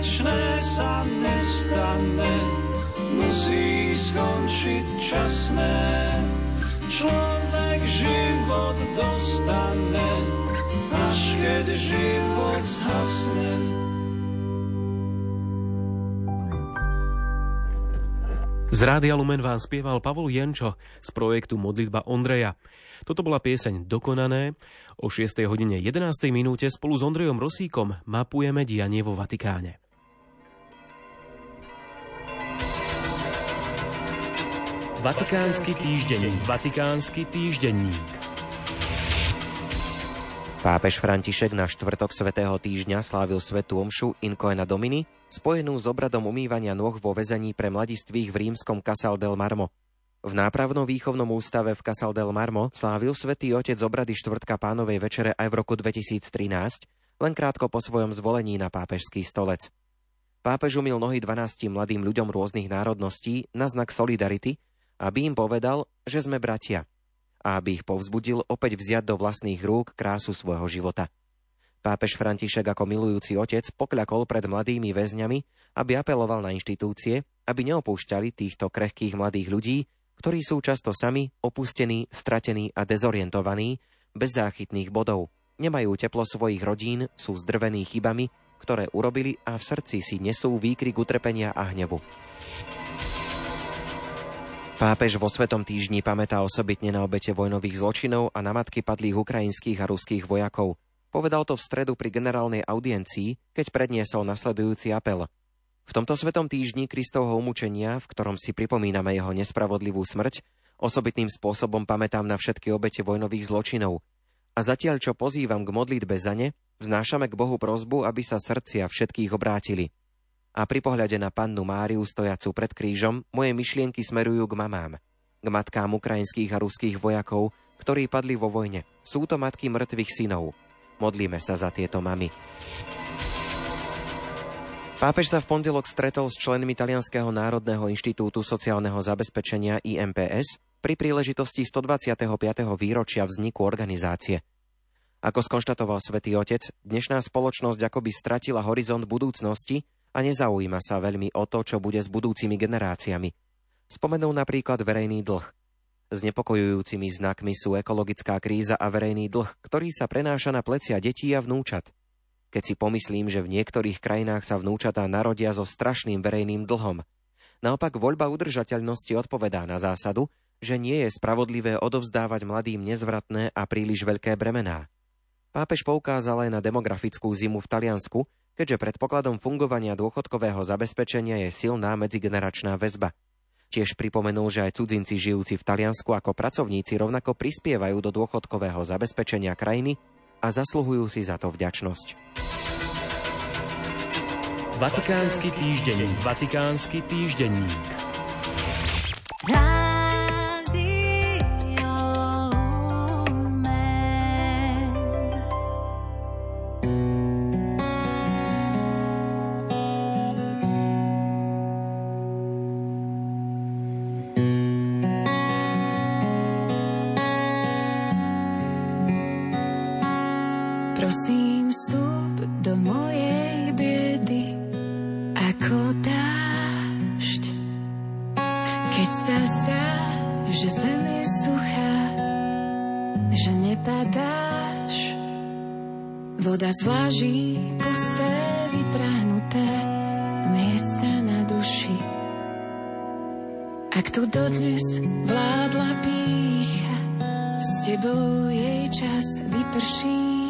večné sa nestane, musí skončiť časné. Človek život dostane, až keď život zhasne. Z Rádia Lumen vám spieval Pavol Jančo z projektu Modlitba Ondreja. Toto bola pieseň Dokonané. O 6. hodine 11. minúte spolu s Ondrejom Rosíkom mapujeme dianie vo Vatikáne. Vatikánsky týždenník. Vatikánsky týždenník. Pápež František na štvrtok svätého týždňa slávil svetu omšu Incoena Domini, spojenú s obradom umývania nôh vo väzení pre mladistvých v rímskom Casal del Marmo. V nápravnom výchovnom ústave v Casal del Marmo slávil svätý otec obrady štvrtka pánovej večere aj v roku 2013, len krátko po svojom zvolení na pápežský stolec. Pápež umil nohy 12 mladým ľuďom rôznych národností na znak solidarity, aby im povedal, že sme bratia – a aby ich povzbudil opäť vziať do vlastných rúk krásu svojho života. Pápež František ako milujúci otec pokľakol pred mladými väzňami, aby apeloval na inštitúcie, aby neopúšťali týchto krehkých mladých ľudí, ktorí sú často sami opustení, stratení a dezorientovaní, bez záchytných bodov. Nemajú teplo svojich rodín, sú zdrvení chybami, ktoré urobili a v srdci si nesú výkrik utrpenia a hnevu. Pápež vo Svetom týždni pamätá osobitne na obete vojnových zločinov a na matky padlých ukrajinských a ruských vojakov. Povedal to v stredu pri generálnej audiencii, keď predniesol nasledujúci apel. V tomto Svetom týždni Kristovho umúčenia, v ktorom si pripomíname jeho nespravodlivú smrť, osobitným spôsobom pamätám na všetky obete vojnových zločinov. A zatiaľ, čo pozývam k modlitbe za ne, vznášame k Bohu prozbu, aby sa srdcia všetkých obrátili – a pri pohľade na pannu Máriu stojacu pred krížom moje myšlienky smerujú k mamám, k matkám ukrajinských a ruských vojakov, ktorí padli vo vojne. Sú to matky mŕtvych synov. Modlíme sa za tieto mamy. Pápež sa v pondelok stretol s členmi Talianského národného inštitútu sociálneho zabezpečenia IMPS pri príležitosti 125. výročia vzniku organizácie. Ako skonštatoval svätý Otec, dnešná spoločnosť akoby stratila horizont budúcnosti a nezaujíma sa veľmi o to, čo bude s budúcimi generáciami. Spomenul napríklad verejný dlh. Znepokojujúcimi znakmi sú ekologická kríza a verejný dlh, ktorý sa prenáša na plecia detí a vnúčat. Keď si pomyslím, že v niektorých krajinách sa vnúčatá narodia so strašným verejným dlhom. Naopak voľba udržateľnosti odpovedá na zásadu, že nie je spravodlivé odovzdávať mladým nezvratné a príliš veľké bremená. Pápež poukázal aj na demografickú zimu v Taliansku, keďže predpokladom fungovania dôchodkového zabezpečenia je silná medzigeneračná väzba. Tiež pripomenul, že aj cudzinci žijúci v Taliansku ako pracovníci rovnako prispievajú do dôchodkového zabezpečenia krajiny a zasluhujú si za to vďačnosť. Vatikánsky týždenník. Vatikánsky týždenník. Prosím, vstup do mojej biedy ako dážď. Keď sa zdá, že zem je suchá, že nepadáš, voda zváži pusté, vyprahnuté miesta na duši. Ak tu dodnes vládla pícha, s tebou jej čas vyprší.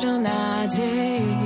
možno nádej.